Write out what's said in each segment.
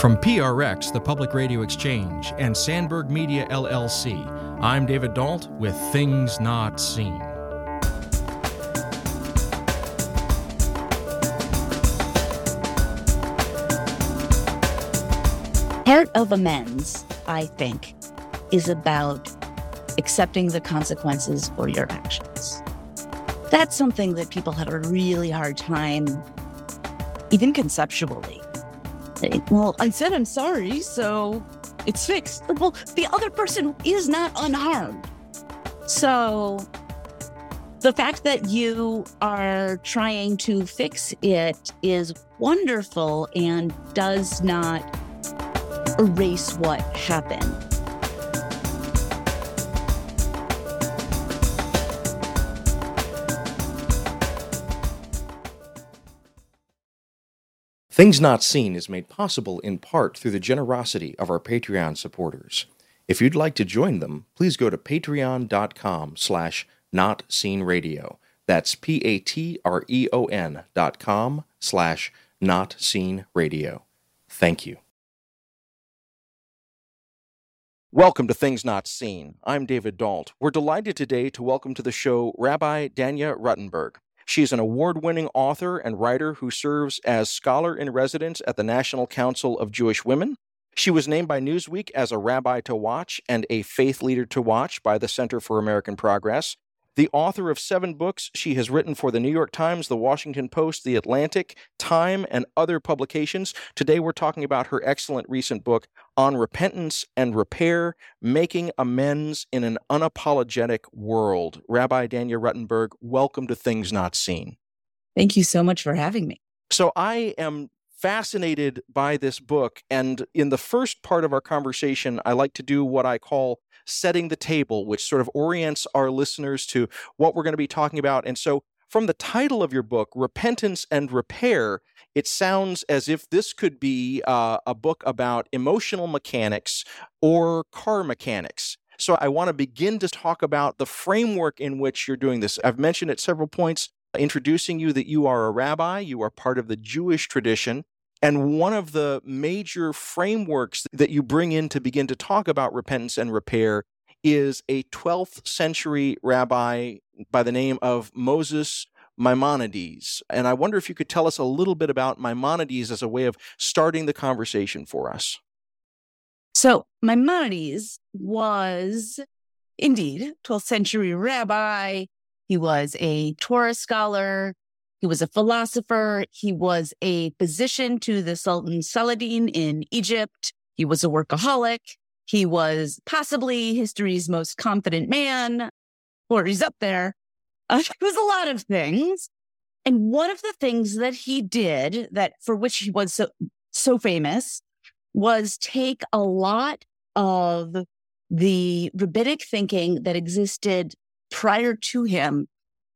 From PRX, the Public Radio Exchange, and Sandberg Media LLC, I'm David Dault with Things Not Seen. Part of amends, I think, is about accepting the consequences for your actions. That's something that people have a really hard time, even conceptually. Well, I said I'm sorry, so it's fixed. Well, the other person is not unharmed. So the fact that you are trying to fix it is wonderful and does not erase what happened. Things Not Seen is made possible in part through the generosity of our Patreon supporters. If you'd like to join them, please go to patreon.com slash notseenradio. That's P-A-T-R-E-O-N dot com slash notseenradio. Thank you. Welcome to Things Not Seen. I'm David Dault. We're delighted today to welcome to the show Rabbi Danya Ruttenberg. She is an award winning author and writer who serves as scholar in residence at the National Council of Jewish Women. She was named by Newsweek as a rabbi to watch and a faith leader to watch by the Center for American Progress. The author of seven books, she has written for the New York Times, the Washington Post, the Atlantic, Time, and other publications. Today we're talking about her excellent recent book on repentance and repair, making amends in an unapologetic world. Rabbi Danya Ruttenberg, welcome to Things Not Seen. Thank you so much for having me. So I am fascinated by this book. And in the first part of our conversation, I like to do what I call setting the table, which sort of orients our listeners to what we're going to be talking about. And so, from the title of your book, Repentance and Repair, it sounds as if this could be uh, a book about emotional mechanics or car mechanics. So, I want to begin to talk about the framework in which you're doing this. I've mentioned at several points, introducing you that you are a rabbi, you are part of the Jewish tradition. And one of the major frameworks that you bring in to begin to talk about repentance and repair is a 12th century rabbi by the name of Moses Maimonides. And I wonder if you could tell us a little bit about Maimonides as a way of starting the conversation for us. So, Maimonides was indeed 12th century rabbi. He was a Torah scholar. He was a philosopher. He was a physician to the Sultan Saladin in Egypt. He was a workaholic. He was possibly history's most confident man, or he's up there. Uh, it was a lot of things. And one of the things that he did that for which he was so, so famous was take a lot of the rabbinic thinking that existed prior to him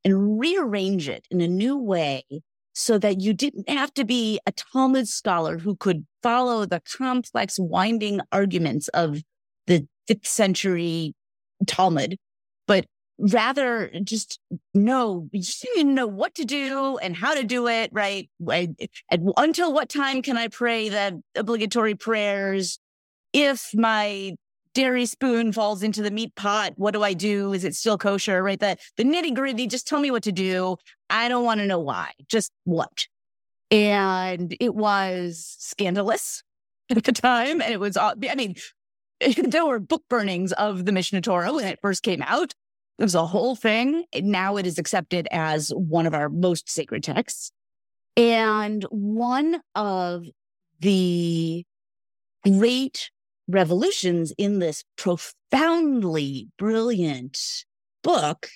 and rearrange it in a new way so that you didn't have to be a Talmud scholar who could follow the complex, winding arguments of the fifth century Talmud, but rather just know, just to know what to do and how to do it, right? Until what time can I pray the obligatory prayers? If my dairy spoon falls into the meat pot. What do I do? Is it still kosher? Right. The, the nitty gritty, just tell me what to do. I don't want to know why, just what. And it was scandalous at the time. And it was, uh, I mean, there were book burnings of the Mishneh Torah when it first came out. It was a whole thing. Now it is accepted as one of our most sacred texts. And one of the great revolutions in this profoundly brilliant book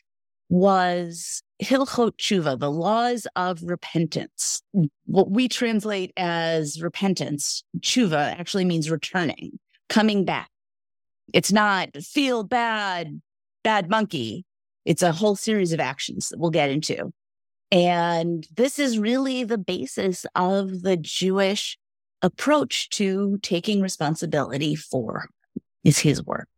was Hilchot Tshuva, the laws of repentance. Mm. What we translate as repentance, Tshuva actually means returning, coming back. It's not feel bad, bad monkey. It's a whole series of actions that we'll get into. And this is really the basis of the Jewish approach to taking responsibility for is his work.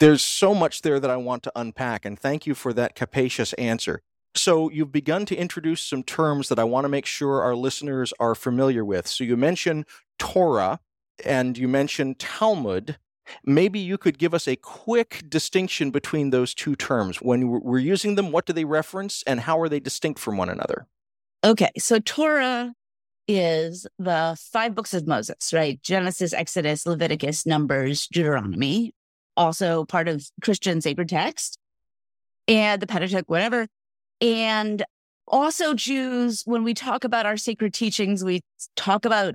There's so much there that I want to unpack, and thank you for that capacious answer. So, you've begun to introduce some terms that I want to make sure our listeners are familiar with. So, you mentioned Torah, and you mentioned Talmud. Maybe you could give us a quick distinction between those two terms. When we're using them, what do they reference and how are they distinct from one another? Okay, so Torah is the five books of Moses, right? Genesis, Exodus, Leviticus, Numbers, Deuteronomy, also part of Christian sacred text, and the Pentateuch, whatever. And also, Jews, when we talk about our sacred teachings, we talk about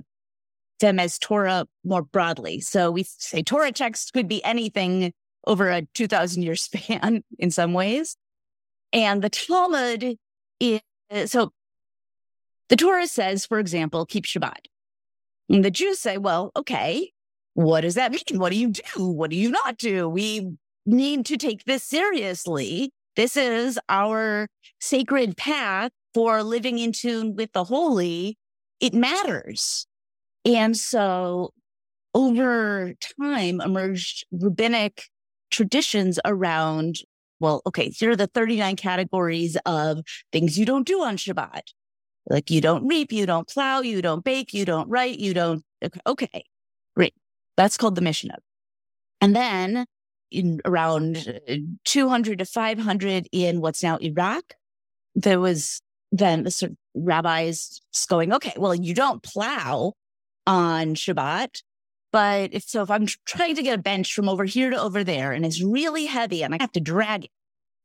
them as Torah more broadly. So we say Torah text could be anything over a 2000 year span in some ways. And the Talmud is so the Torah says, for example, keep Shabbat. And the Jews say, well, okay, what does that mean? What do you do? What do you not do? We need to take this seriously. This is our sacred path for living in tune with the holy. It matters. And so over time emerged rabbinic traditions around, well, okay, here are the 39 categories of things you don't do on Shabbat. Like you don't reap, you don't plow, you don't bake, you don't write, you don't. Okay, great. That's called the Mishnah. And then in around uh, 200 to 500 in what's now Iraq, there was then the sort of rabbis going, okay, well, you don't plow on Shabbat. But if so, if I'm trying to get a bench from over here to over there and it's really heavy and I have to drag it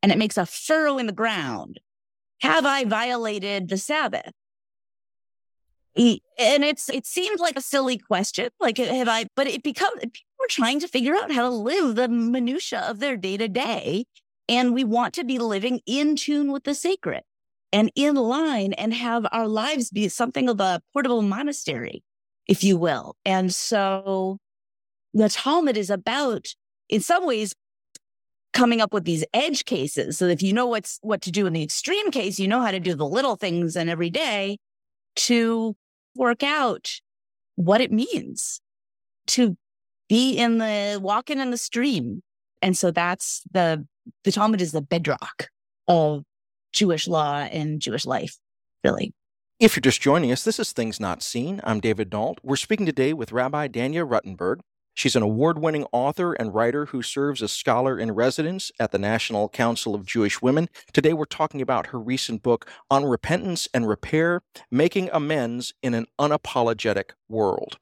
and it makes a furrow in the ground, have I violated the Sabbath? And it's it seemed like a silly question, like have I? But it becomes people are trying to figure out how to live the minutia of their day to day, and we want to be living in tune with the sacred and in line, and have our lives be something of a portable monastery, if you will. And so, the Talmud is about, in some ways, coming up with these edge cases so if you know what's what to do in the extreme case you know how to do the little things and every day to work out what it means to be in the walking in the stream and so that's the the talmud is the bedrock of jewish law and jewish life really if you're just joining us, this is Things Not Seen. I'm David Dault. We're speaking today with Rabbi Danya Ruttenberg. She's an award winning author and writer who serves as scholar in residence at the National Council of Jewish Women. Today, we're talking about her recent book on repentance and repair, making amends in an unapologetic world.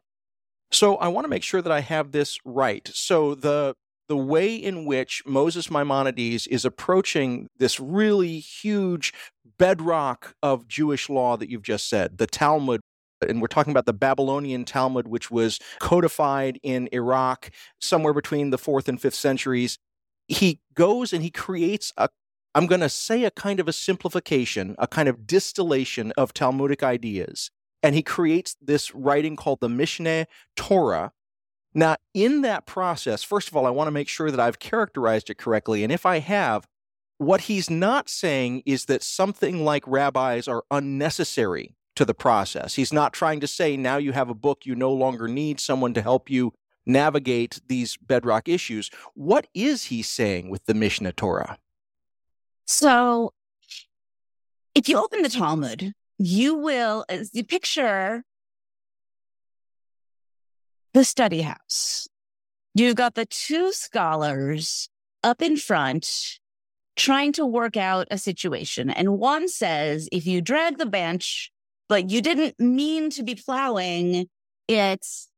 So, I want to make sure that I have this right. So, the the way in which Moses Maimonides is approaching this really huge bedrock of Jewish law that you've just said, the Talmud, and we're talking about the Babylonian Talmud, which was codified in Iraq somewhere between the fourth and fifth centuries. He goes and he creates a, I'm going to say a kind of a simplification, a kind of distillation of Talmudic ideas. And he creates this writing called the Mishneh Torah. Now, in that process, first of all, I want to make sure that I've characterized it correctly. And if I have, what he's not saying is that something like rabbis are unnecessary to the process. He's not trying to say now you have a book, you no longer need someone to help you navigate these bedrock issues. What is he saying with the Mishnah Torah? So, if you open the Talmud, you will you picture the study house. You've got the two scholars up in front trying to work out a situation. And one says, if you drag the bench but you didn't mean to be plowing. It's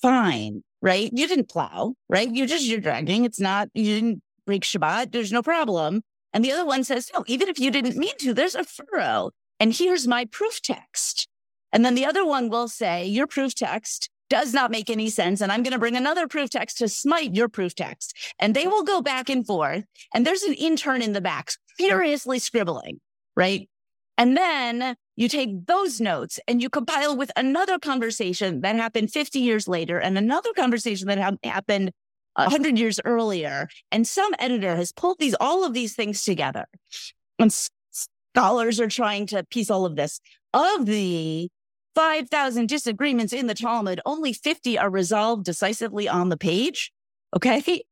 fine, right? You didn't plow, right? You just, you're dragging. It's not, you didn't break Shabbat. There's no problem. And the other one says, no, even if you didn't mean to, there's a furrow. And here's my proof text. And then the other one will say, your proof text does not make any sense. And I'm going to bring another proof text to smite your proof text. And they will go back and forth. And there's an intern in the back furiously scribbling, right? And then you take those notes and you compile with another conversation that happened 50 years later and another conversation that ha- happened 100 years earlier. And some editor has pulled these, all of these things together. And scholars are trying to piece all of this. Of the 5,000 disagreements in the Talmud, only 50 are resolved decisively on the page. Okay.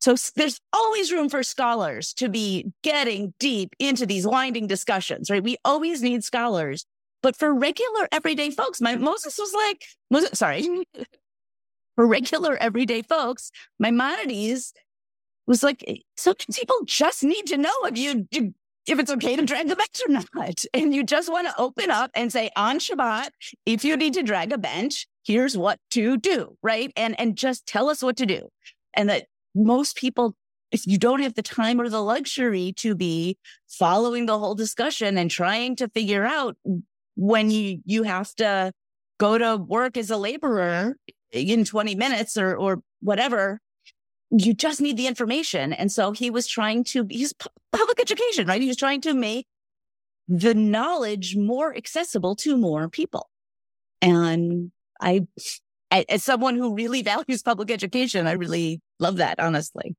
So there's always room for scholars to be getting deep into these winding discussions, right? We always need scholars. But for regular everyday folks, my Moses was like, Moses, sorry, for regular everyday folks, Maimonides was like, eh, some people just need to know if you, you if it's okay to drag a bench or not. And you just want to open up and say on Shabbat, if you need to drag a bench, here's what to do, right? And and just tell us what to do. And that most people if you don't have the time or the luxury to be following the whole discussion and trying to figure out when you you have to go to work as a laborer in 20 minutes or or whatever you just need the information. And so he was trying to he's public education right? He was trying to make the knowledge more accessible to more people. And i as someone who really values public education i really love that honestly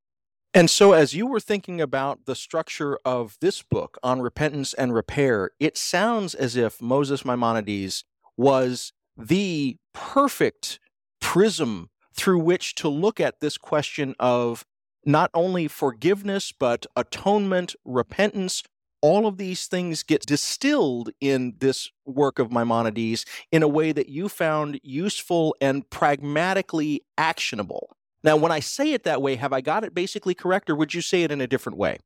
and so, as you were thinking about the structure of this book on repentance and repair, it sounds as if Moses Maimonides was the perfect prism through which to look at this question of not only forgiveness, but atonement, repentance. All of these things get distilled in this work of Maimonides in a way that you found useful and pragmatically actionable. Now, when I say it that way, have I got it basically correct, or would you say it in a different way?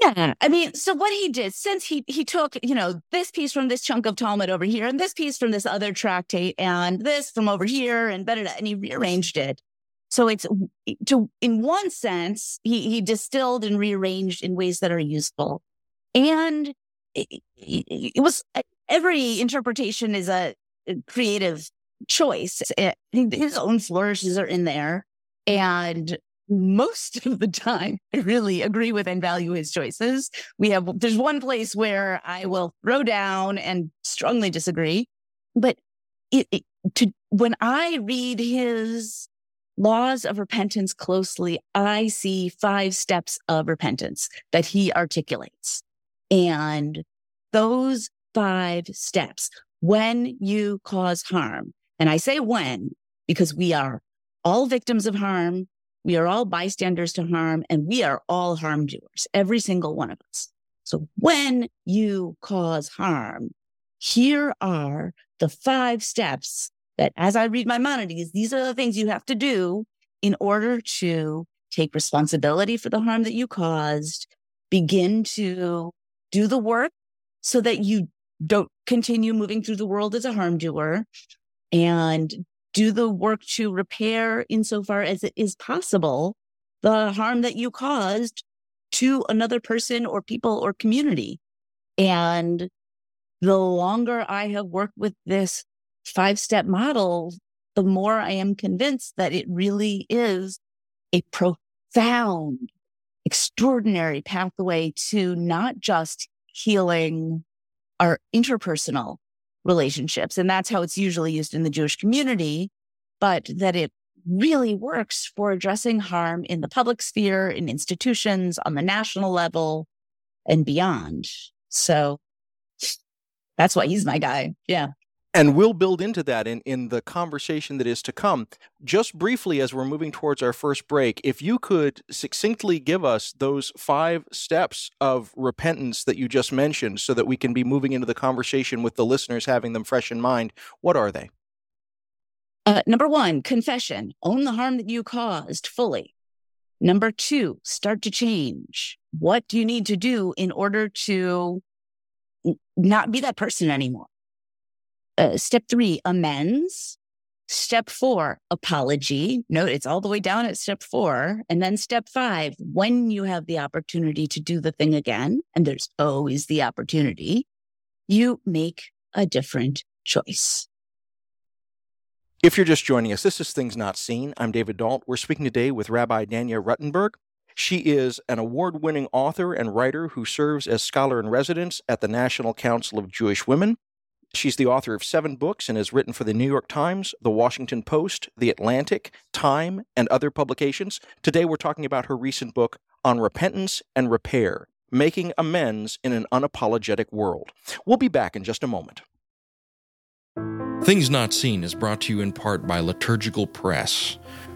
Yeah, I mean, so what he did since he he took you know this piece from this chunk of Talmud over here, and this piece from this other tractate, and this from over here, and better, and he rearranged it. So it's to in one sense he he distilled and rearranged in ways that are useful, and it, it was every interpretation is a creative choice. Eh, his own flourishes are in there. And most of the time, I really agree with and value his choices. We have, there's one place where I will throw down and strongly disagree. But it, it, to, when I read his laws of repentance closely, I see five steps of repentance that he articulates. And those five steps, when you cause harm, and I say when, because we are all victims of harm. We are all bystanders to harm and we are all harm doers, every single one of us. So when you cause harm, here are the five steps that as I read my Maimonides, these are the things you have to do in order to take responsibility for the harm that you caused, begin to do the work so that you don't continue moving through the world as a harm doer, and do the work to repair insofar as it is possible the harm that you caused to another person or people or community. And the longer I have worked with this five step model, the more I am convinced that it really is a profound, extraordinary pathway to not just healing our interpersonal relationships. And that's how it's usually used in the Jewish community, but that it really works for addressing harm in the public sphere, in institutions, on the national level, and beyond. So that's why he's my guy. Yeah. And we'll build into that in, in the conversation that is to come. Just briefly, as we're moving towards our first break, if you could succinctly give us those five steps of repentance that you just mentioned so that we can be moving into the conversation with the listeners having them fresh in mind, what are they? Uh, number one, confession. Own the harm that you caused fully. Number two, start to change. What do you need to do in order to not be that person anymore? Uh, step three, amends. Step four, apology. Note it's all the way down at step four. And then step five, when you have the opportunity to do the thing again, and there's always the opportunity, you make a different choice. If you're just joining us, this is Things Not Seen. I'm David Dault. We're speaking today with Rabbi Danya Ruttenberg. She is an award winning author and writer who serves as scholar in residence at the National Council of Jewish Women. She's the author of seven books and has written for the New York Times, the Washington Post, the Atlantic, Time, and other publications. Today we're talking about her recent book on repentance and repair, making amends in an unapologetic world. We'll be back in just a moment. Things Not Seen is brought to you in part by Liturgical Press.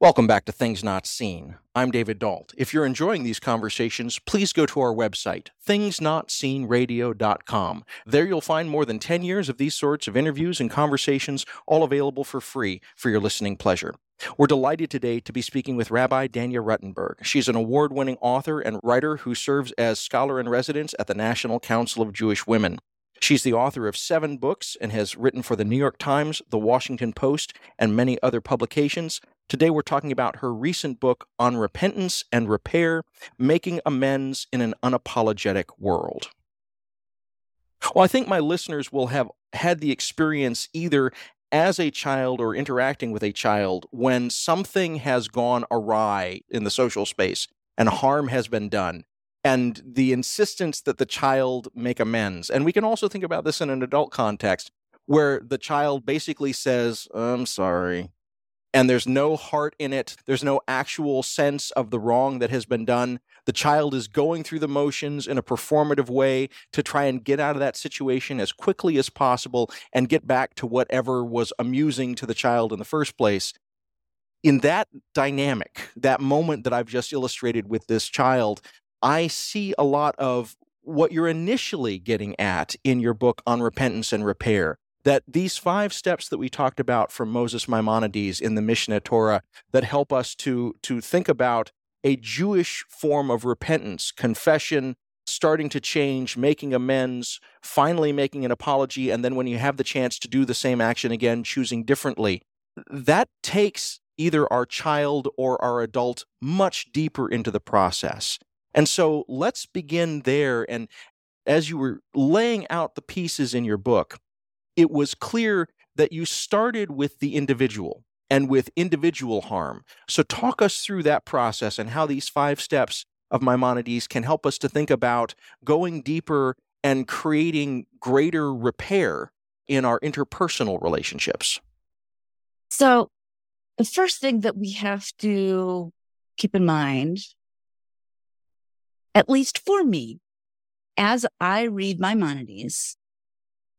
Welcome back to Things Not Seen. I'm David Dault. If you're enjoying these conversations, please go to our website, thingsnotseenradio.com. There you'll find more than 10 years of these sorts of interviews and conversations, all available for free for your listening pleasure. We're delighted today to be speaking with Rabbi Danya Ruttenberg. She's an award winning author and writer who serves as scholar in residence at the National Council of Jewish Women. She's the author of seven books and has written for the New York Times, the Washington Post, and many other publications. Today, we're talking about her recent book on repentance and repair, making amends in an unapologetic world. Well, I think my listeners will have had the experience either as a child or interacting with a child when something has gone awry in the social space and harm has been done and the insistence that the child make amends. And we can also think about this in an adult context where the child basically says, I'm sorry, and there's no heart in it. There's no actual sense of the wrong that has been done. The child is going through the motions in a performative way to try and get out of that situation as quickly as possible and get back to whatever was amusing to the child in the first place. In that dynamic, that moment that I've just illustrated with this child, I see a lot of what you're initially getting at in your book on repentance and repair that these five steps that we talked about from Moses Maimonides in the Mishneh Torah that help us to, to think about a Jewish form of repentance, confession, starting to change, making amends, finally making an apology, and then when you have the chance to do the same action again, choosing differently. That takes either our child or our adult much deeper into the process. And so let's begin there. And as you were laying out the pieces in your book, it was clear that you started with the individual and with individual harm. So, talk us through that process and how these five steps of Maimonides can help us to think about going deeper and creating greater repair in our interpersonal relationships. So, the first thing that we have to keep in mind, at least for me, as I read Maimonides,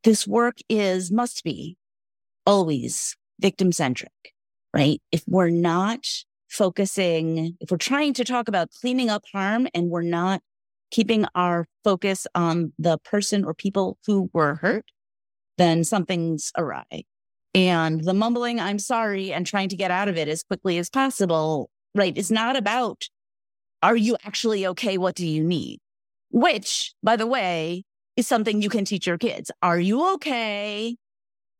this work is, must be always victim centric, right? If we're not focusing, if we're trying to talk about cleaning up harm and we're not keeping our focus on the person or people who were hurt, then something's awry. And the mumbling, I'm sorry, and trying to get out of it as quickly as possible, right, is not about, are you actually okay? What do you need? Which, by the way, is something you can teach your kids. Are you okay?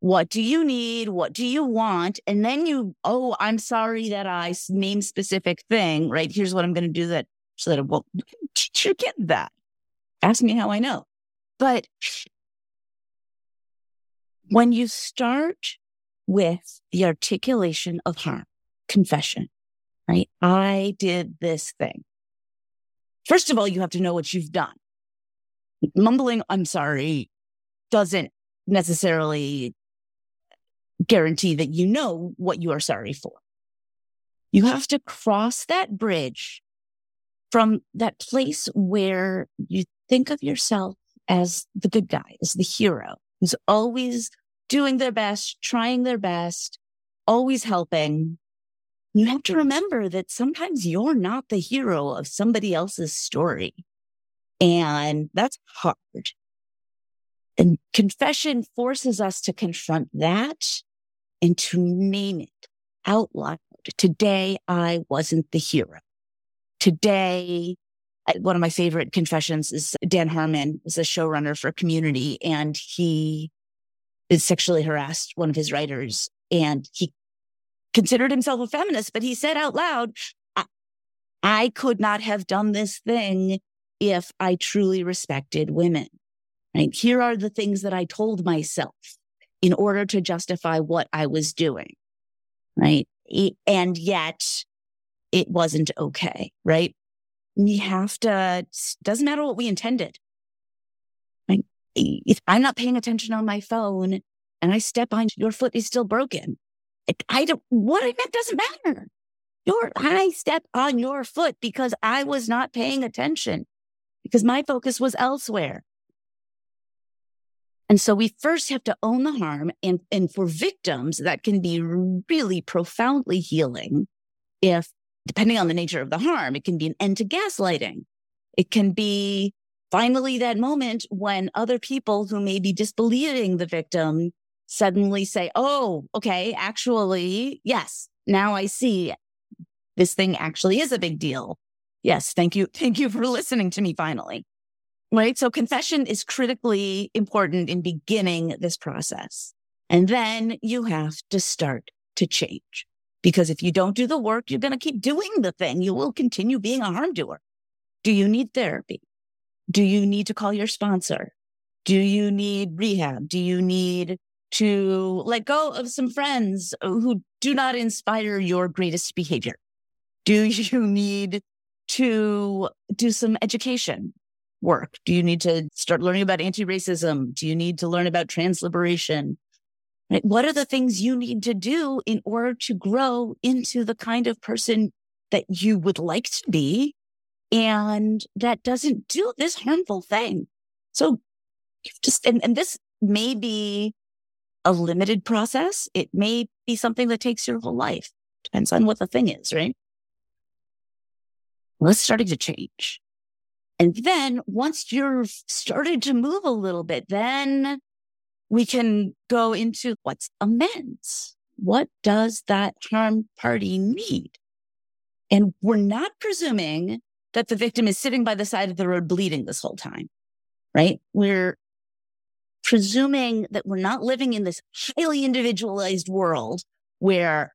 What do you need? What do you want? And then you, oh, I'm sorry that I name specific thing, right? Here's what I'm going to do that so that it will teach your kid that. Ask me how I know. But when you start with the articulation of harm, confession, right? I did this thing. First of all, you have to know what you've done mumbling, I'm sorry, doesn't necessarily guarantee that you know what you are sorry for. You have to cross that bridge from that place where you think of yourself as the good guy, as the hero who's always doing their best, trying their best, always helping. You have to remember that sometimes you're not the hero of somebody else's story. And that's hard. And confession forces us to confront that and to name it out loud. Today, I wasn't the hero. Today, one of my favorite confessions is Dan Harmon was a showrunner for Community and he is sexually harassed one of his writers and he considered himself a feminist, but he said out loud, I, I could not have done this thing if I truly respected women. Right? Here are the things that I told myself in order to justify what I was doing. Right. And yet it wasn't okay. Right. We have to, doesn't matter what we intended. If I'm not paying attention on my phone and I step on your foot is still broken. I don't, what I meant doesn't matter. Your, I step on your foot because I was not paying attention because my focus was elsewhere. And so we first have to own the harm. And, and for victims, that can be really profoundly healing if, depending on the nature of the harm, it can be an end to gaslighting. It can be finally that moment when other people who may be disbelieving the victim suddenly say, Oh, okay, actually, yes, now I see this thing actually is a big deal. Yes. Thank you. Thank you for listening to me finally. Right. So confession is critically important in beginning this process. And then you have to start to change because if you don't do the work, you're going to keep doing the thing. You will continue being a harm doer. Do you need therapy? Do you need to call your sponsor? Do you need rehab? Do you need to let go of some friends who do not inspire your greatest behavior? Do you need to do some education work? Do you need to start learning about anti racism? Do you need to learn about trans liberation? Right? What are the things you need to do in order to grow into the kind of person that you would like to be and that doesn't do this harmful thing? So just, and, and this may be a limited process. It may be something that takes your whole life. Depends on what the thing is, right? It's starting to change. And then once you're started to move a little bit, then we can go into what's amends. What does that harm party need? And we're not presuming that the victim is sitting by the side of the road bleeding this whole time, right? We're presuming that we're not living in this highly individualized world where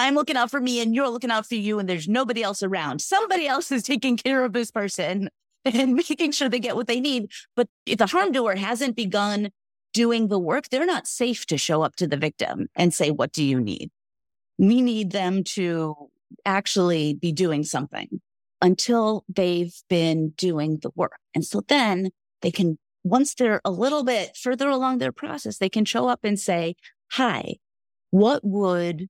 I'm looking out for me and you're looking out for you and there's nobody else around. Somebody else is taking care of this person and making sure they get what they need. But if the harm doer hasn't begun doing the work, they're not safe to show up to the victim and say, What do you need? We need them to actually be doing something until they've been doing the work. And so then they can, once they're a little bit further along their process, they can show up and say, Hi, what would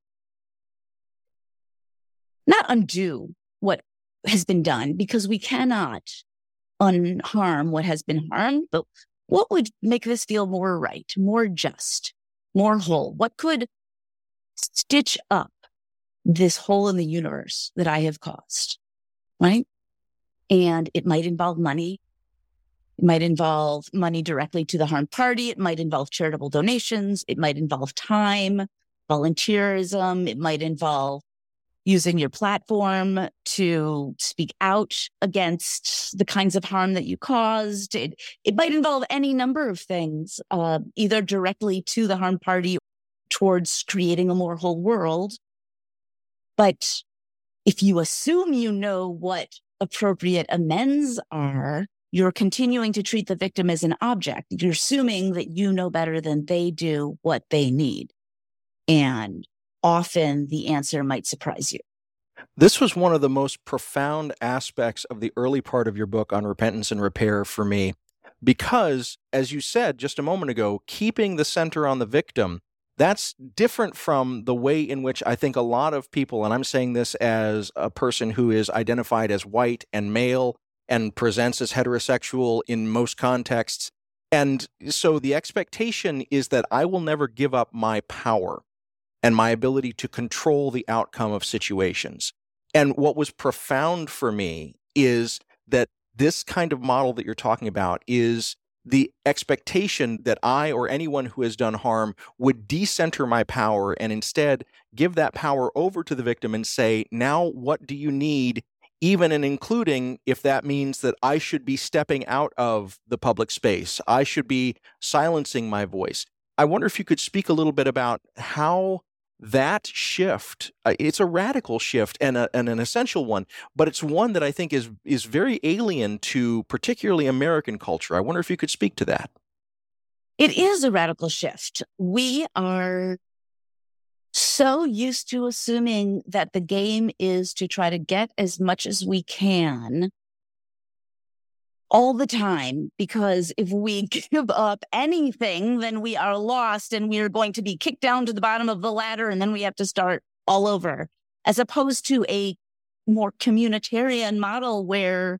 not undo what has been done because we cannot unharm what has been harmed, but what would make this feel more right, more just, more whole? What could stitch up this hole in the universe that I have caused? Right. And it might involve money. It might involve money directly to the harmed party. It might involve charitable donations. It might involve time, volunteerism. It might involve using your platform to speak out against the kinds of harm that you caused. It, it might involve any number of things, uh, either directly to the harm party towards creating a more whole world. But if you assume you know what appropriate amends are, you're continuing to treat the victim as an object. You're assuming that you know better than they do what they need. And often the answer might surprise you. This was one of the most profound aspects of the early part of your book on repentance and repair for me, because, as you said just a moment ago, keeping the center on the victim, that's different from the way in which I think a lot of people, and I'm saying this as a person who is identified as white and male and presents as heterosexual in most contexts. And so the expectation is that I will never give up my power and my ability to control the outcome of situations. And what was profound for me is that this kind of model that you're talking about is the expectation that I or anyone who has done harm would decenter my power and instead give that power over to the victim and say, now what do you need? Even and including if that means that I should be stepping out of the public space, I should be silencing my voice. I wonder if you could speak a little bit about how that shift uh, it's a radical shift and, a, and, an essential one but it's one that i think is is very alien to particularly american culture i wonder if you could speak to that It is a radical shift. We are so used to assuming that the game is to try to get as much as we can all the time, because if we give up anything, then we are lost and we are going to be kicked down to the bottom of the ladder and then we have to start all over, as opposed to a more communitarian model where,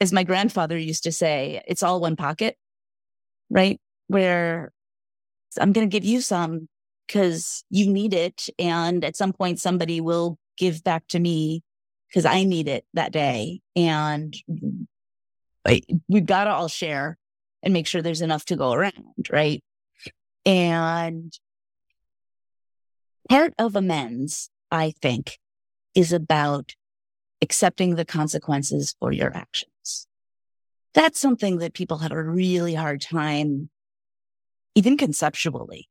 as my grandfather used to say, it's all one pocket, right? where I'm going to give you some because you need it. And at some point, somebody will give back to me because I need it that day. And we've got to all share and make sure there's enough to go around. Right. And part of amends, I think, is about accepting the consequences for your actions. That's something that people have a really hard time even conceptually.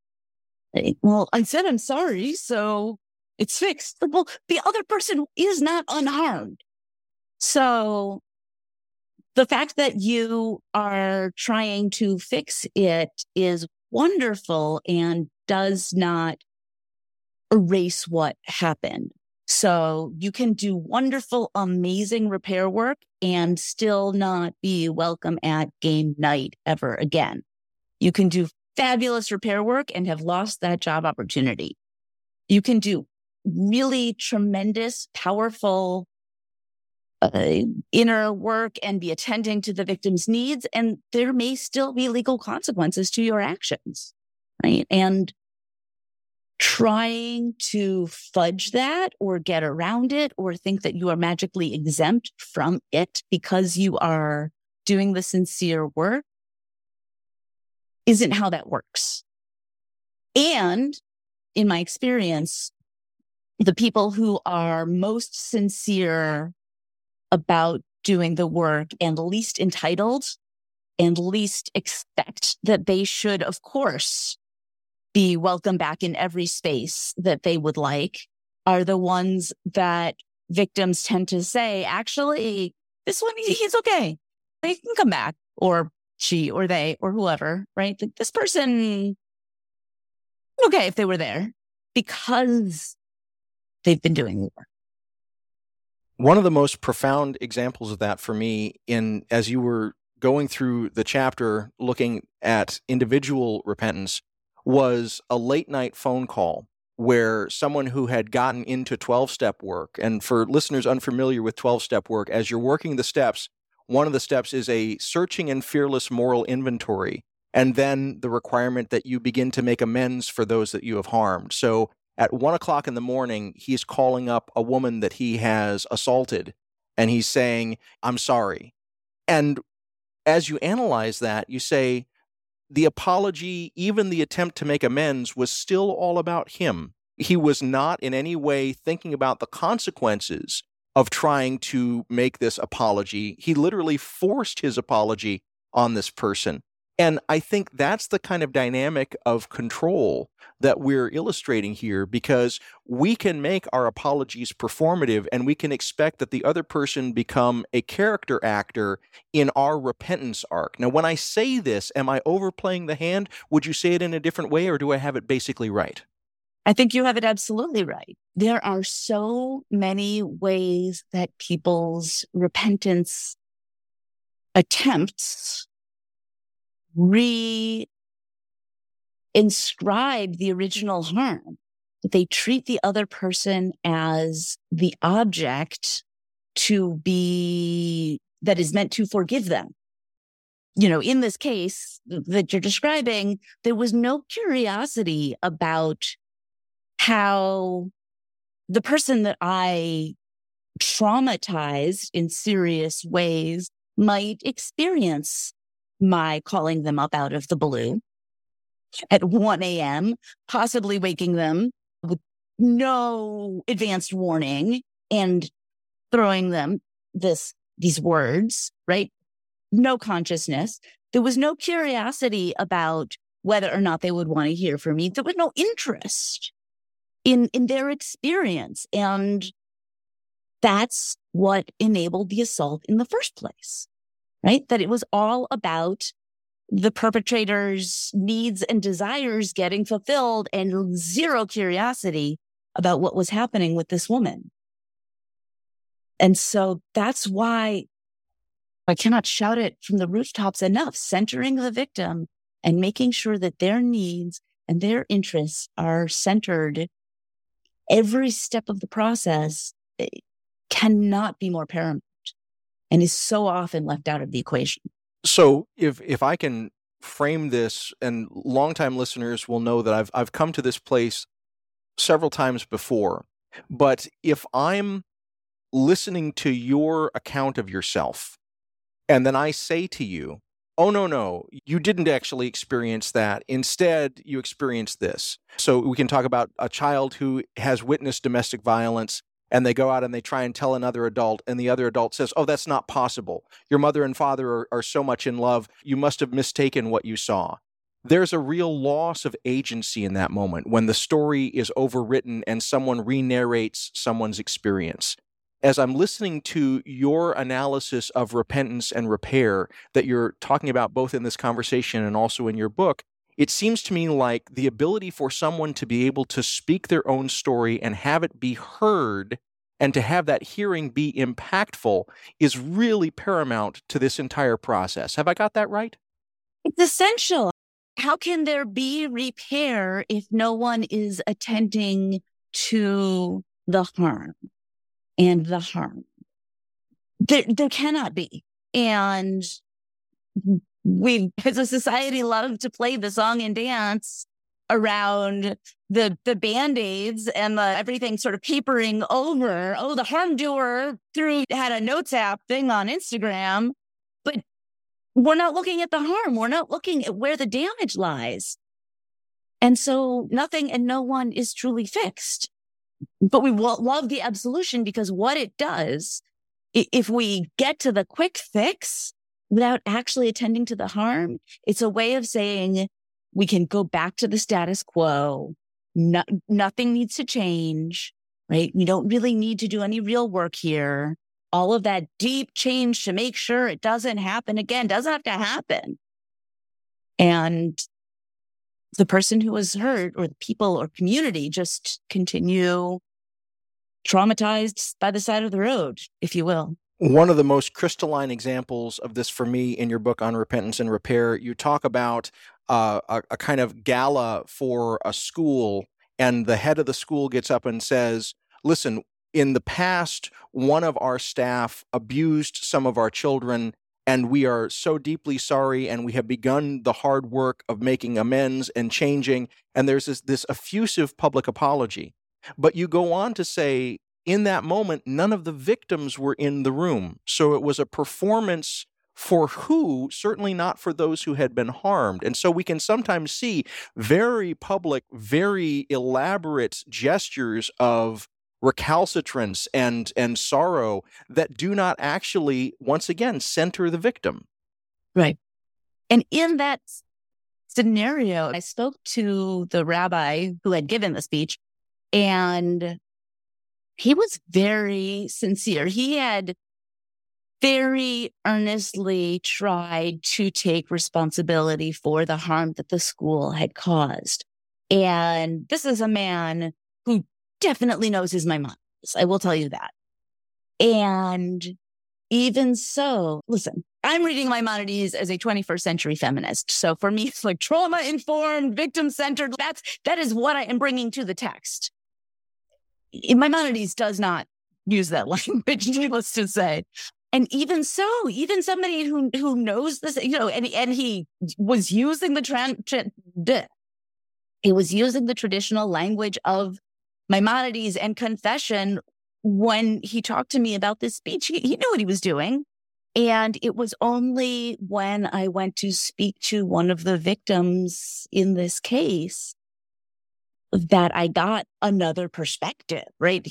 Well, I said I'm sorry, so it's fixed. Well, the other person is not unharmed. So the fact that you are trying to fix it is wonderful and does not erase what happened. So you can do wonderful, amazing repair work and still not be welcome at game night ever again. You can do fabulous repair work and have lost that job opportunity. You can do really tremendous, powerful uh, inner work and be attending to the victim's needs. And there may still be legal consequences to your actions. Right. And trying to fudge that or get around it or think that you are magically exempt from it because you are doing the sincere work isn't how that works. And in my experience, the people who are most sincere about doing the work and least entitled and least expect that they should, of course, be welcome back in every space that they would like are the ones that victims tend to say, actually, this one, he's okay. They can come back or she or they or whoever, right? This person, okay, if they were there because they've been doing the work. One of the most profound examples of that for me in as you were going through the chapter looking at individual repentance was a late night phone call where someone who had gotten into 12 step work and for listeners unfamiliar with 12 step work as you're working the steps one of the steps is a searching and fearless moral inventory, and then the requirement that you begin to make amends for those that you have harmed. So at one o'clock in the morning, he's calling up a woman that he has assaulted, and he's saying, I'm sorry. And as you analyze that, you say, the apology, even the attempt to make amends, was still all about him. He was not in any way thinking about the consequences of trying to make this apology. He literally forced his apology on this person. And I think that's the kind of dynamic of control that we're illustrating here because we can make our apologies performative and we can expect that the other person become a character actor in our repentance arc. Now, when I say this, am I overplaying the hand? Would you say it in a different way or do I have it basically right? I think you have it absolutely right. There are so many ways that people's repentance attempts re inscribe the original harm. They treat the other person as the object to be that is meant to forgive them. You know, in this case that you're describing, there was no curiosity about how the person that I traumatized in serious ways might experience my calling them up out of the blue at 1 a.m., possibly waking them with no advanced warning and throwing them this, these words, right? No consciousness. There was no curiosity about whether or not they would want to hear from me. There was no interest in, in their experience. And that's what enabled the assault in the first place, right? That it was all about the perpetrator's needs and desires getting fulfilled and zero curiosity about what was happening with this woman. And so that's why I cannot shout it from the rooftops enough, centering the victim and making sure that their needs and their interests are centered every step of the process eh, cannot be more paramount and is so often left out of the equation. So if if I can frame this and longtime listeners will know that I've I've come to this place several times before, but if I'm listening to your account of yourself and then I say to you, oh, no, no, you didn't actually experience that. Instead, you experienced this. So we can talk about a child who has witnessed domestic violence and they go out and they try and tell another adult and the other adult says oh that's not possible. Your mother and father are, are, so much in love. You must have mistaken what you saw. There's a real loss of agency in that moment when the story is overwritten and someone re-narrates someone's experience. As I'm listening to your analysis of repentance and repair that you're talking about both in this conversation and also in your book, it seems to me like the ability for someone to be able to speak their own story and have it be heard and to have that hearing be impactful is really paramount to this entire process. Have I got that right? It's essential. How can there be repair if no one is attending to the harm? and the harm. There, there cannot be. And we, as a society, love to play the song and dance around the the band-aids and the everything sort of papering over. Oh, the harm doer through had a notes app thing on Instagram, but we're not looking at the harm. We're not looking at where the damage lies. And so nothing and no one is truly fixed but we love the absolution because what it does, if we get to the quick fix without actually attending to the harm, it's a way of saying we can go back to the status quo. No, nothing needs to change, right? We don't really need to do any real work here. All of that deep change to make sure it doesn't happen again doesn't have to happen. And the person who was hurt or the people or community just continue traumatized by the side of the road, if you will. One of the most crystalline examples of this for me in your book on repentance and repair, you talk about uh, a, a kind of gala for a school, and the head of the school gets up and says, Listen, in the past, one of our staff abused some of our children and we are so deeply sorry and we have begun the hard work of making amends and changing and there's this, this effusive public apology. But you go on to say in that moment none of the victims were in the room. So it was a performance for who certainly not for those who had been harmed. And so we can sometimes see very public very elaborate gestures of recalcitrance and and sorrow that do not actually once again center the victim. Right. And in that scenario i spoke to the rabbi who had given the speech and he was very sincere he had very earnestly tried to take responsibility for the harm that the school had caused and this is a man who definitely knows his Maimonides. I will tell you that. And even so, listen, I'm reading Maimonides as a 21st century feminist. So for me, it's like trauma informed, victim centered. That's, that is what I am bringing to the text. Maimonides does not use that language, needless to say. And even so, even somebody who, who knows this, you know, and, and he was using the, tra- he was using the traditional language of Maimonides and confession when he talked to me about this speech. He, he knew what he was doing. And it was only when I went to speak to one of the victims in this case that I got another perspective, right?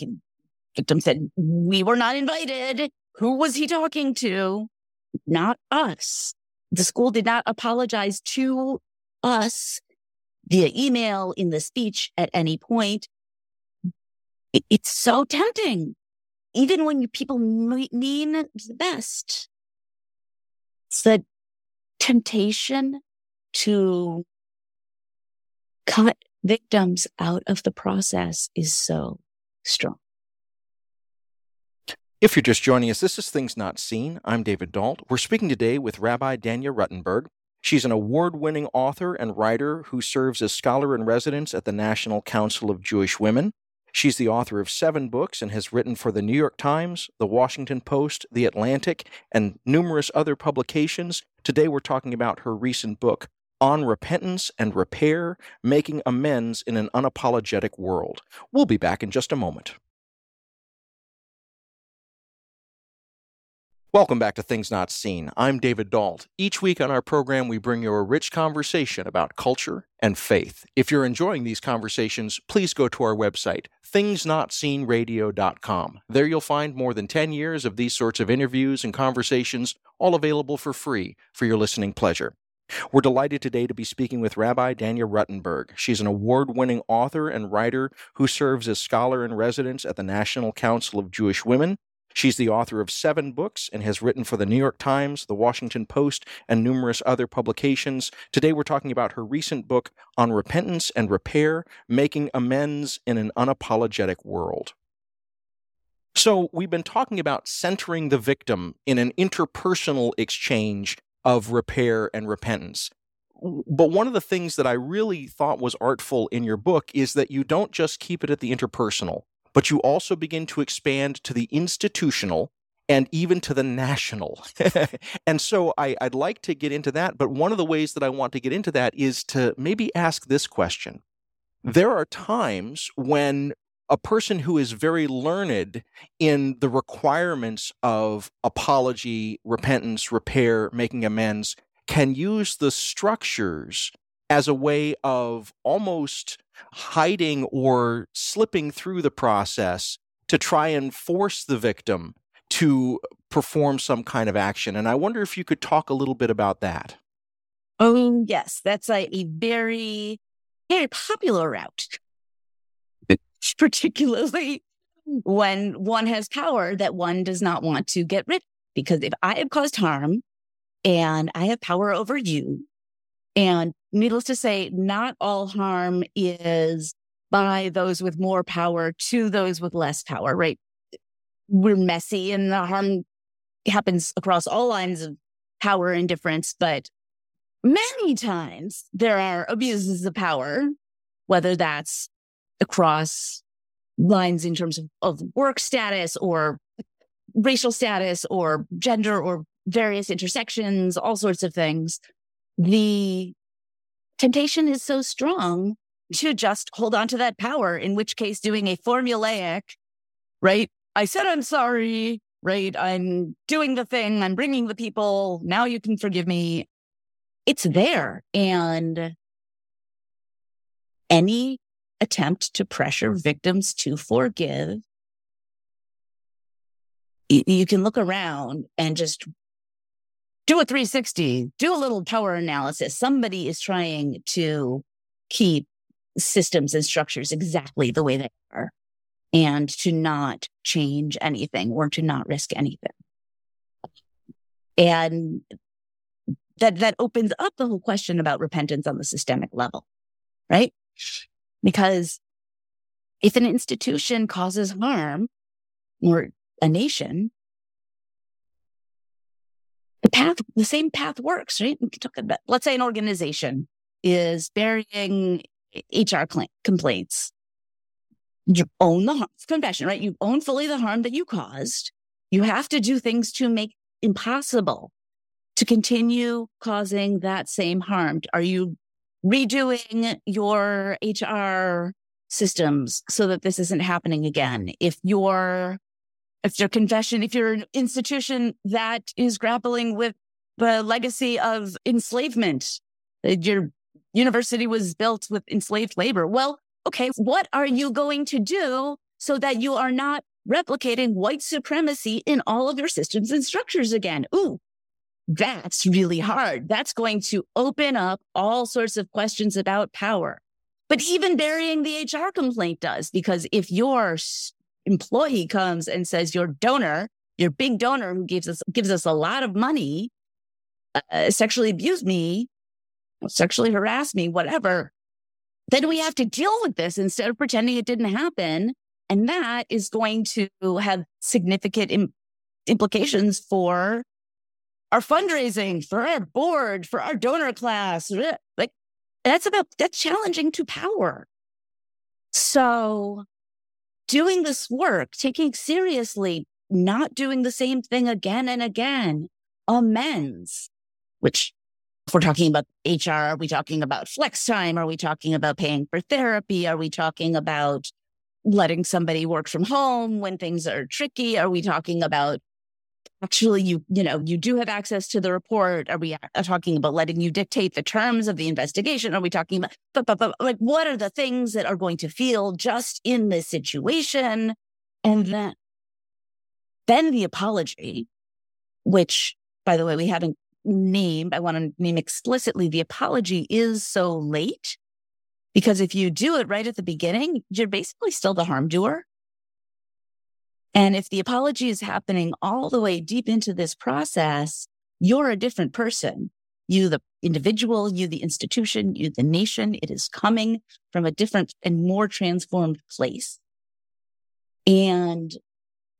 Victim said, We were not invited. Who was he talking to? Not us. The school did not apologize to us via email in the speech at any point it's so tempting, even when you, people mean the best. It's the temptation to cut victims out of the process is so strong. If you're just joining us, this is Things Not Seen. I'm David Dault. We're speaking today with Rabbi Danya Ruttenberg. She's an award winning author and writer who serves as scholar in residence at the National Council of Jewish Women. She's the author of seven books and has written for the New York Times, the Washington Post, the Atlantic, and numerous other publications. Today we're talking about her recent book, On Repentance and Repair Making Amends in an Unapologetic World. We'll be back in just a moment. Welcome back to Things Not Seen. I'm David Dault. Each week on our program, we bring you a rich conversation about culture and faith. If you're enjoying these conversations, please go to our website, thingsnotseenradio.com. There you'll find more than 10 years of these sorts of interviews and conversations, all available for free for your listening pleasure. We're delighted today to be speaking with Rabbi Danya Ruttenberg. She's an award winning author and writer who serves as scholar in residence at the National Council of Jewish Women She's the author of seven books and has written for the New York Times, the Washington Post, and numerous other publications. Today we're talking about her recent book on repentance and repair, making amends in an unapologetic world. So, we've been talking about centering the victim in an interpersonal exchange of repair and repentance. But one of the things that I really thought was artful in your book is that you don't just keep it at the interpersonal but you also begin to expand to the institutional and even to the national. and so I, would like to get into that. But one of the ways that I want to get into that is to maybe ask this question. There are times when a person who is very learned in the requirements of apology, repentance, repair, making amends can use the structures as a way of almost hiding or slipping through the process to try and force the victim to perform some kind of action. And I wonder if you could talk a little bit about that. Oh, yes. That's a, a very, very popular route, particularly when one has power that one does not want to get rid of. Because if I have caused harm and I have power over you, and needless to say, not all harm is by those with more power to those with less power, right? We're messy and the harm happens across all lines of power and difference, but many times there are abuses of power, whether that's across lines in terms of, of work status or racial status or gender or various intersections, all sorts of things the temptation is so strong to just hold on to that power, in which case, doing a formulaic, right? I said I'm sorry, right? I'm doing the thing, I'm bringing the people. Now you can forgive me. It's there. And any attempt to pressure victims to forgive, you can look around and just do a 360, do a little power analysis. Somebody is trying to keep systems and structures exactly the way they are and to not change anything or to not risk anything. And that, that opens up the whole question about repentance on the systemic level, right? Because if an institution causes harm or a nation, the path, the same path works, right? About, let's say an organization is burying HR complaints. You own the harm, confession, right? You own fully the harm that you caused. You have to do things to make impossible to continue causing that same harm. Are you redoing your HR systems so that this isn't happening again? If you're if your confession, if you're an institution that is grappling with the legacy of enslavement, your university was built with enslaved labor. Well, okay, what are you going to do so that you are not replicating white supremacy in all of your systems and structures again? Ooh, that's really hard. That's going to open up all sorts of questions about power. But even burying the HR complaint does, because if you're employee comes and says your donor, your big donor who gives us gives us a lot of money, uh, sexually abused me, sexually harass me, whatever, then we have to deal with this instead of pretending it didn't happen. And that is going to have significant Im- implications for our fundraising, for our board, for our donor class. Like that's about, that's challenging to power. So doing this work, taking seriously, not doing the same thing again and again, amends, which if we're talking about HR, are we talking about flex time? Are we talking about paying for therapy? Are we talking about letting somebody work from home when things are tricky? Are we talking about actually you you know you do have access to the report. Are we uh, talking about letting you dictate the terms of the investigation? Are we talking about but, but, but like what are the things that are going to feel just in this situation? And then then the apology which by the way we haven't named i want to name explicitly the apology is so late because if you do it right at the beginning you're basically still the harm doer and if the apology is happening all the way deep into this process, you're a different person. You, the individual, you, the institution, you, the nation. It is coming from a different and more transformed place. And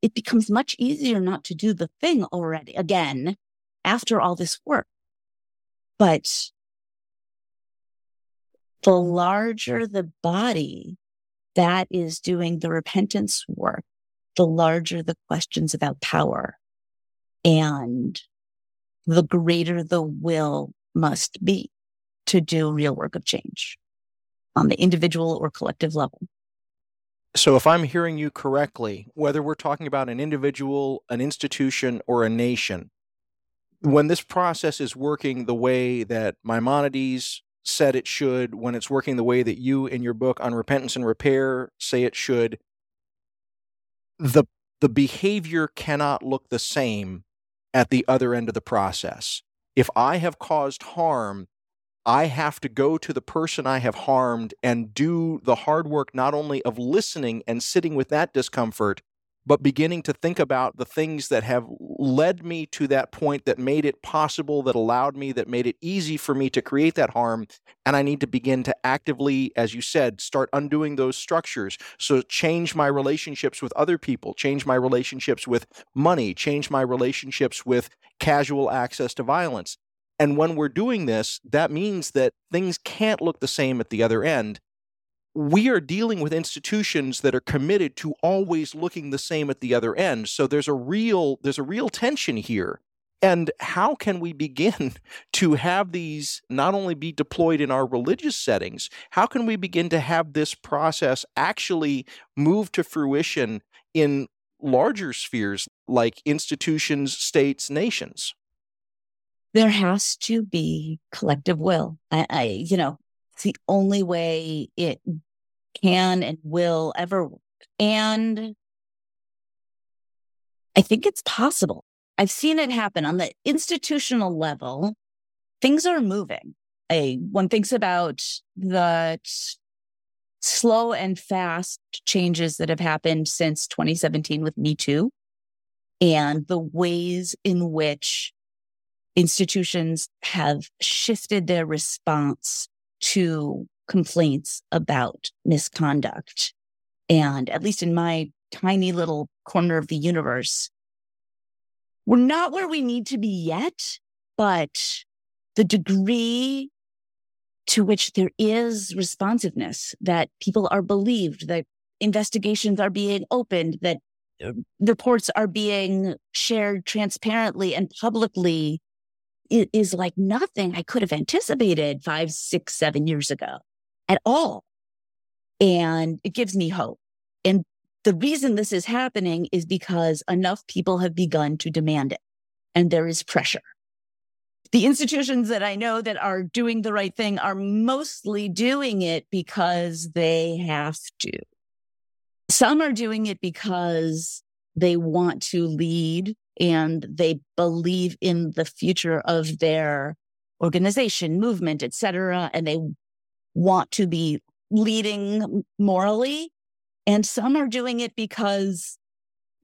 it becomes much easier not to do the thing already again after all this work. But the larger the body that is doing the repentance work, the larger the questions about power and the greater the will must be to do real work of change on the individual or collective level. So, if I'm hearing you correctly, whether we're talking about an individual, an institution, or a nation, when this process is working the way that Maimonides said it should, when it's working the way that you in your book on repentance and repair say it should, the the behavior cannot look the same at the other end of the process. If I have caused harm, I have to go to the person I have harmed and do the hard work not only of listening and sitting with that discomfort, but beginning to think about the things that have led me to that point that made it possible, that allowed me, that made it easy for me to create that harm. And I need to begin to actively, as you said, start undoing those structures. So change my relationships with other people, change my relationships with money, change my relationships with casual access to violence. And when we're doing this, that means that things can't look the same at the other end we are dealing with institutions that are committed to always looking the same at the other end. So there's a real there's a real tension here. And how can we begin to have these not only be deployed in our religious settings how can we begin to have this process actually move to fruition in larger spheres like institutions states nations? There has to be collective will. I, I you know the only way it can and will ever work. And I think it's possible. I've seen it happen on the institutional level. Things are moving. I, one thinks about the slow and fast changes that have happened since 2017 with Me Too and the ways in which institutions have shifted their response to complaints about misconduct. And at least in my tiny little corner of the universe, we're not where we need to be yet, but the degree to which there is responsiveness, that people are believed, that investigations are being opened, that uh, reports are being shared transparently and publicly is like nothing I could have anticipated five, six, seven years ago at all. And it gives me hope. And the reason this is happening is because enough people have begun to demand it and there is pressure. The institutions that I know that are doing the right thing are mostly doing it because they have to. Some are doing it because they want to lead and they believe in the future of their organization, movement, et cetera, and they want to be leading morally. And some are doing it because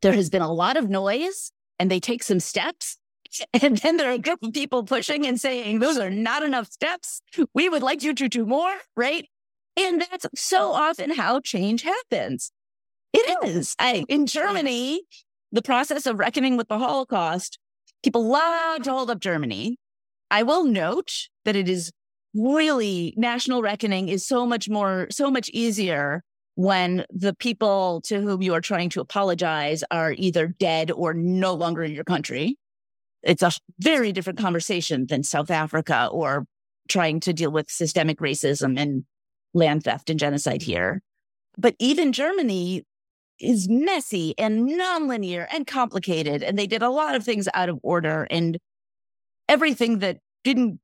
there has been a lot of noise and they take some steps And then there are a group of people pushing and saying, those are not enough steps. We would like you to do more, right? And that's so often how change happens. It is. I, in Germany, the process of reckoning with the Holocaust, people love to hold up Germany. I will note that it is really national reckoning is so much more, so much easier when the people to whom you are trying to apologize are either dead or no longer in your country. It's a very different conversation than South Africa or trying to deal with systemic racism and land theft and genocide here. But even Germany is messy and nonlinear and complicated. And they did a lot of things out of order and everything that didn't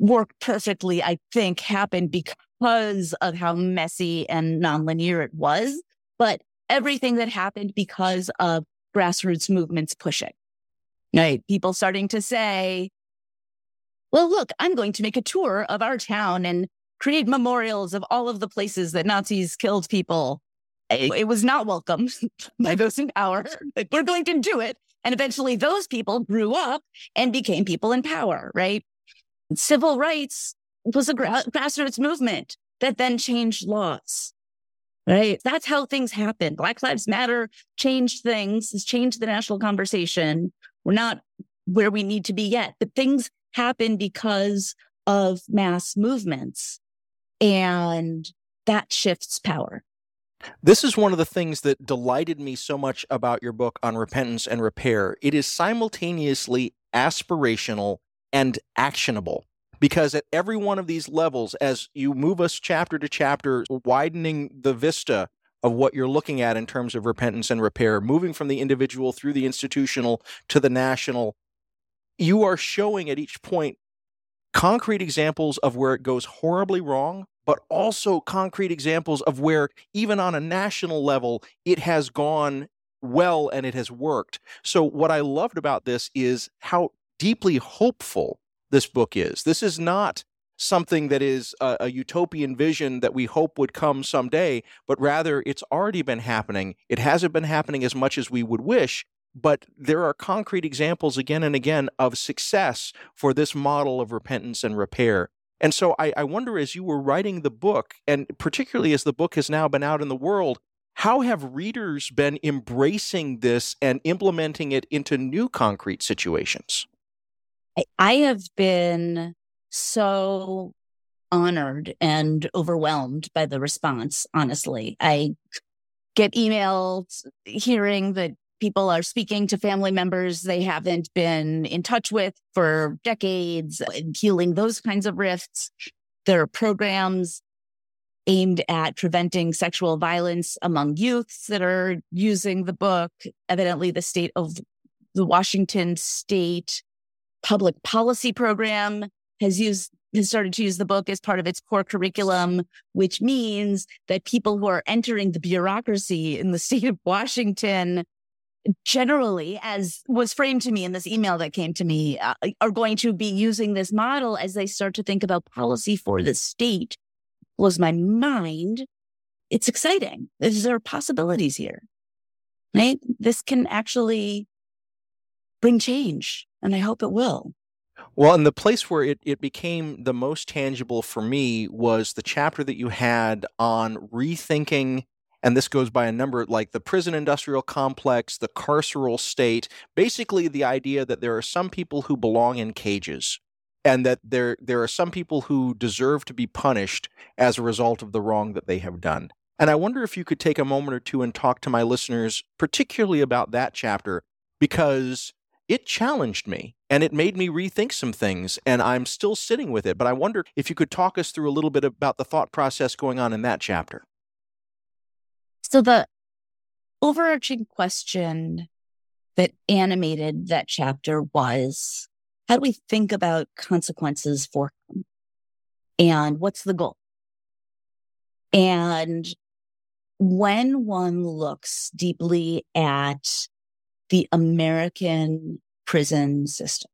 work perfectly, I think, happened because of how messy and nonlinear it was. But everything that happened because of grassroots movements pushing, right? People starting to say, well, look, I'm going to make a tour of our town and create memorials of all of the places that Nazis killed people. It, was not welcomed by those in power. We're going to do it. And eventually those people grew up and became people in power, right? Civil rights was a gra- grassroots movement that then changed laws, right? That's how things happen. Black Lives Matter changed things, has changed the national conversation. We're not where we need to be yet, but things happen because of mass movements and that shifts power. This is one of the things that delighted me so much about your book on repentance and repair. It is simultaneously aspirational and actionable because at every one of these levels, as you move us chapter to chapter, widening the vista of what you're looking at in terms of repentance and repair, moving from the individual through the institutional to the national, you are showing at each point concrete examples of where it goes horribly wrong, but also concrete examples of where, even on a national level, it has gone well and it has worked. So, what I loved about this is how deeply hopeful this book is. This is not something that is a, a, utopian vision that we hope would come someday, but rather it's already been happening. It hasn't been happening as much as we would wish, but there are concrete examples again and again of success for this model of repentance and repair. And so I, I wonder, as you were writing the book, and particularly as the book has now been out in the world, how have readers been embracing this and implementing it into new concrete situations? I have been so honored and overwhelmed by the response, honestly. I get emails hearing that people are speaking to family members they haven't been in touch with for decades, healing those kinds of rifts. There are programs aimed at preventing sexual violence among youths that are using the book. Evidently, the state of the Washington state public policy program has used has started to use the book as part of its core curriculum, which means that people who are entering the bureaucracy in the state of Washington generally, as was framed to me in this email that came to me, uh, are going to be using this model as they start to think about policy for the state. Blows my mind. It's exciting. There are possibilities here, right? This can actually bring change, and I hope it will. Well, and the place where it, it became the most tangible for me was the chapter that you had on rethinking and this goes by a number like the prison industrial complex, the carceral state, basically the idea that there are some people who belong in cages and that there there are some people who deserve to be punished as a result of the wrong that they have done. And I wonder if you could take a moment or two and talk to my listeners particularly about that chapter because it challenged me and it made me rethink some things and I'm still sitting with it. But I wonder if you could talk us through a little bit about the thought process going on in that chapter. So the overarching question that animated that chapter was how do we think about consequences for him? And what's the goal? And when one looks deeply at the American prison system,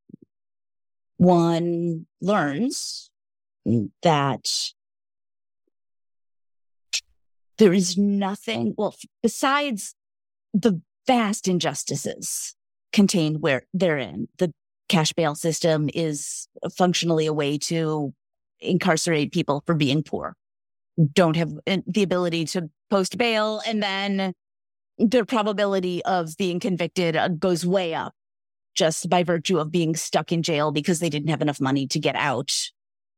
one learns that there is nothing, well, besides the vast injustices contained where they're in. The cash bail system is functionally a way to incarcerate people for being poor, don't have uh, the ability to post bail, and then their probability of being convicted uh, goes way up just by virtue of being stuck in jail because they didn't have enough money to get out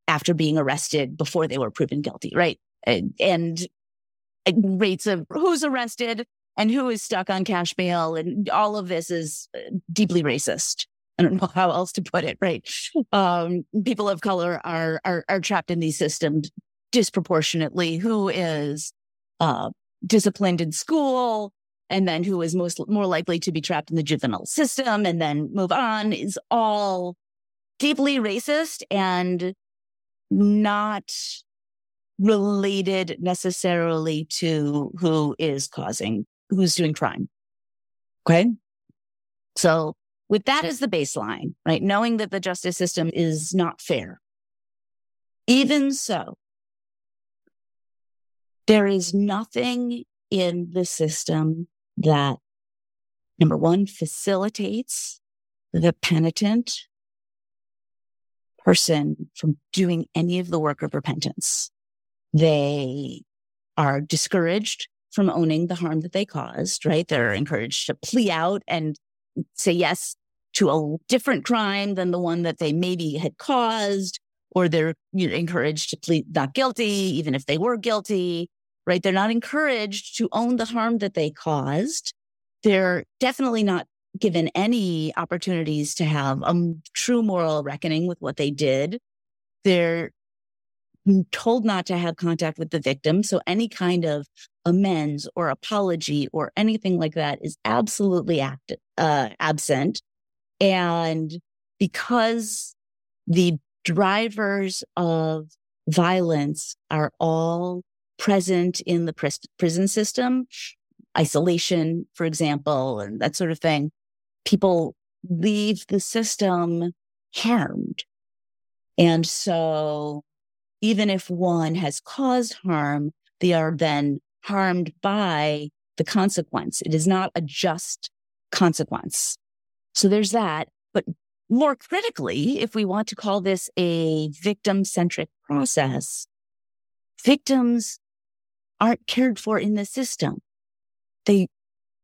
after being arrested before they were proven guilty, right? And, and rates of who's arrested and who is stuck on cash bail and all of this is uh, deeply racist. I don't know how else to put it, right? Um, people of color are, are, are trapped in these systems disproportionately. Who is uh, disciplined in school, and then who is most more likely to be trapped in the juvenile system, and then move on is all deeply racist and not related necessarily to who is causing who's doing crime. Okay. So with that as the baseline, right? Knowing that the justice system is not fair. Even so, there is nothing in the system that, number one, facilitates the penitent person from doing any of the work of repentance. They are discouraged from owning the harm that they caused, right? They're encouraged to plea out and say yes to a different crime than the one that they maybe had caused, or they're you know, encouraged to plead not guilty, even if they were guilty, right? They're not encouraged to own the harm that they caused. They're definitely not given any opportunities to have a true moral reckoning with what they did. They're told not to have contact with the victim. So any kind of amends or apology or anything like that is absolutely act, uh, absent. And because the drivers of violence are all present in the pr- prison system, isolation, for example, and that sort of thing, people leave the system harmed. And so even if one has caused harm, they are then harmed by the consequence. It is not a just consequence. So there's that. But more critically, if we want to call this a victim centric process, victims aren't cared for in the system. They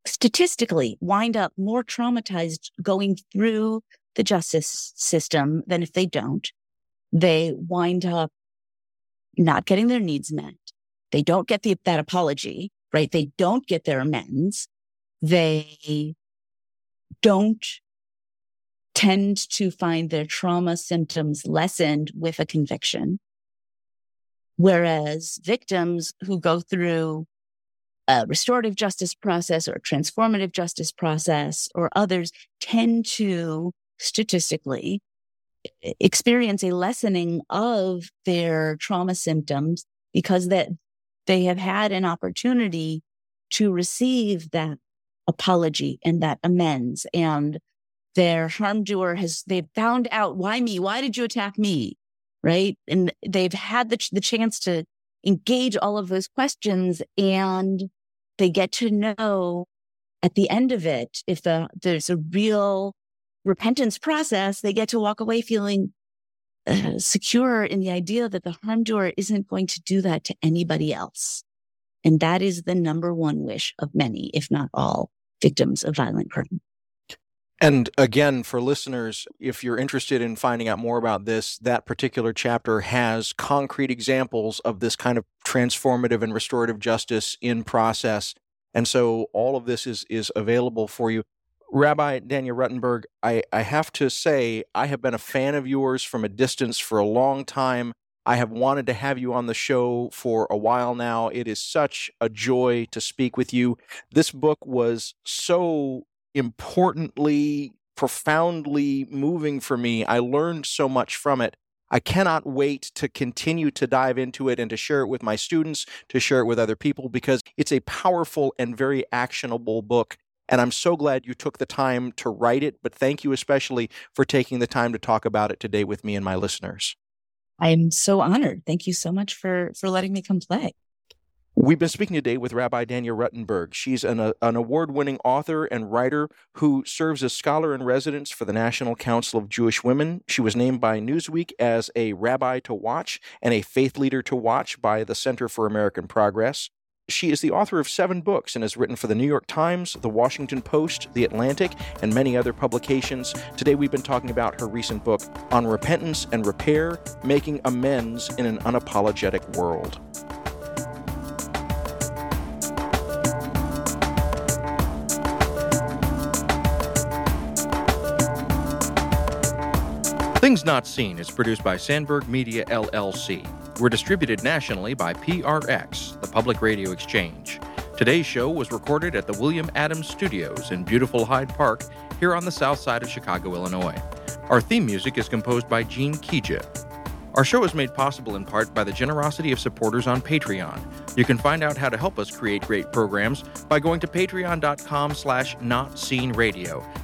statistically wind up more traumatized going through the justice system than if they don't. They wind up not getting their needs met. They don't get the, that apology, right? They don't get their amends. They don't tend to find their trauma symptoms lessened with a conviction. Whereas victims who go through a restorative justice process or transformative justice process or others tend to statistically experience a lessening of their trauma symptoms because that they have had an opportunity to receive that apology and that amends and their harm doer has they've found out why me? Why did you attack me right and they've had the, the chance to engage all of those questions and they get to know at the end of it if the there's a real repentance process, they get to walk away feeling uh, secure in the idea that the harm doer isn't going to do that to anybody else. And that is the number one wish of many, if not all, victims of violent crime. And again, for listeners, if you're interested in finding out more about this, that particular chapter has concrete examples of this kind of transformative and restorative justice in process. And so all of this is is available for you. Rabbi Danya Ruttenberg, I, I have to say, I have been a fan of yours from a distance for a long time. I have wanted to have you on the show for a while now. It is such a joy to speak with you. This book was so importantly, profoundly moving for me. I learned so much from it. I cannot wait to continue to dive into it and to share it with my students, to share it with other people, because it's a powerful and very actionable book. And I'm so glad you took the time to write it. But thank you especially for taking the time to talk about it today with me and my listeners. I'm so honored. Thank you so much for for letting me come play. We've been speaking today with Rabbi Danya Ruttenberg. She's an, uh, an award winning author and writer who serves as scholar in residence for the National Council of Jewish Women. She was named by Newsweek as a rabbi to watch and a faith leader to watch by the Center for American Progress. She is the author of seven books and has written for the New York Times, the Washington Post, the Atlantic, and many other publications. Today we've been talking about her recent book on repentance and repair, making amends in an unapologetic world. Things Not Seen is produced by Sandberg Media LLC. We're distributed nationally by PRX, the Public Radio Exchange. Today's show was recorded at the William Adams Studios in beautiful Hyde Park here on the south side of Chicago, Illinois. Our theme music is composed by Gene Kija. Our show is made possible in part by the generosity of supporters on Patreon. You can find out how to help us create great programs by going to patreon.com slash notseenradio.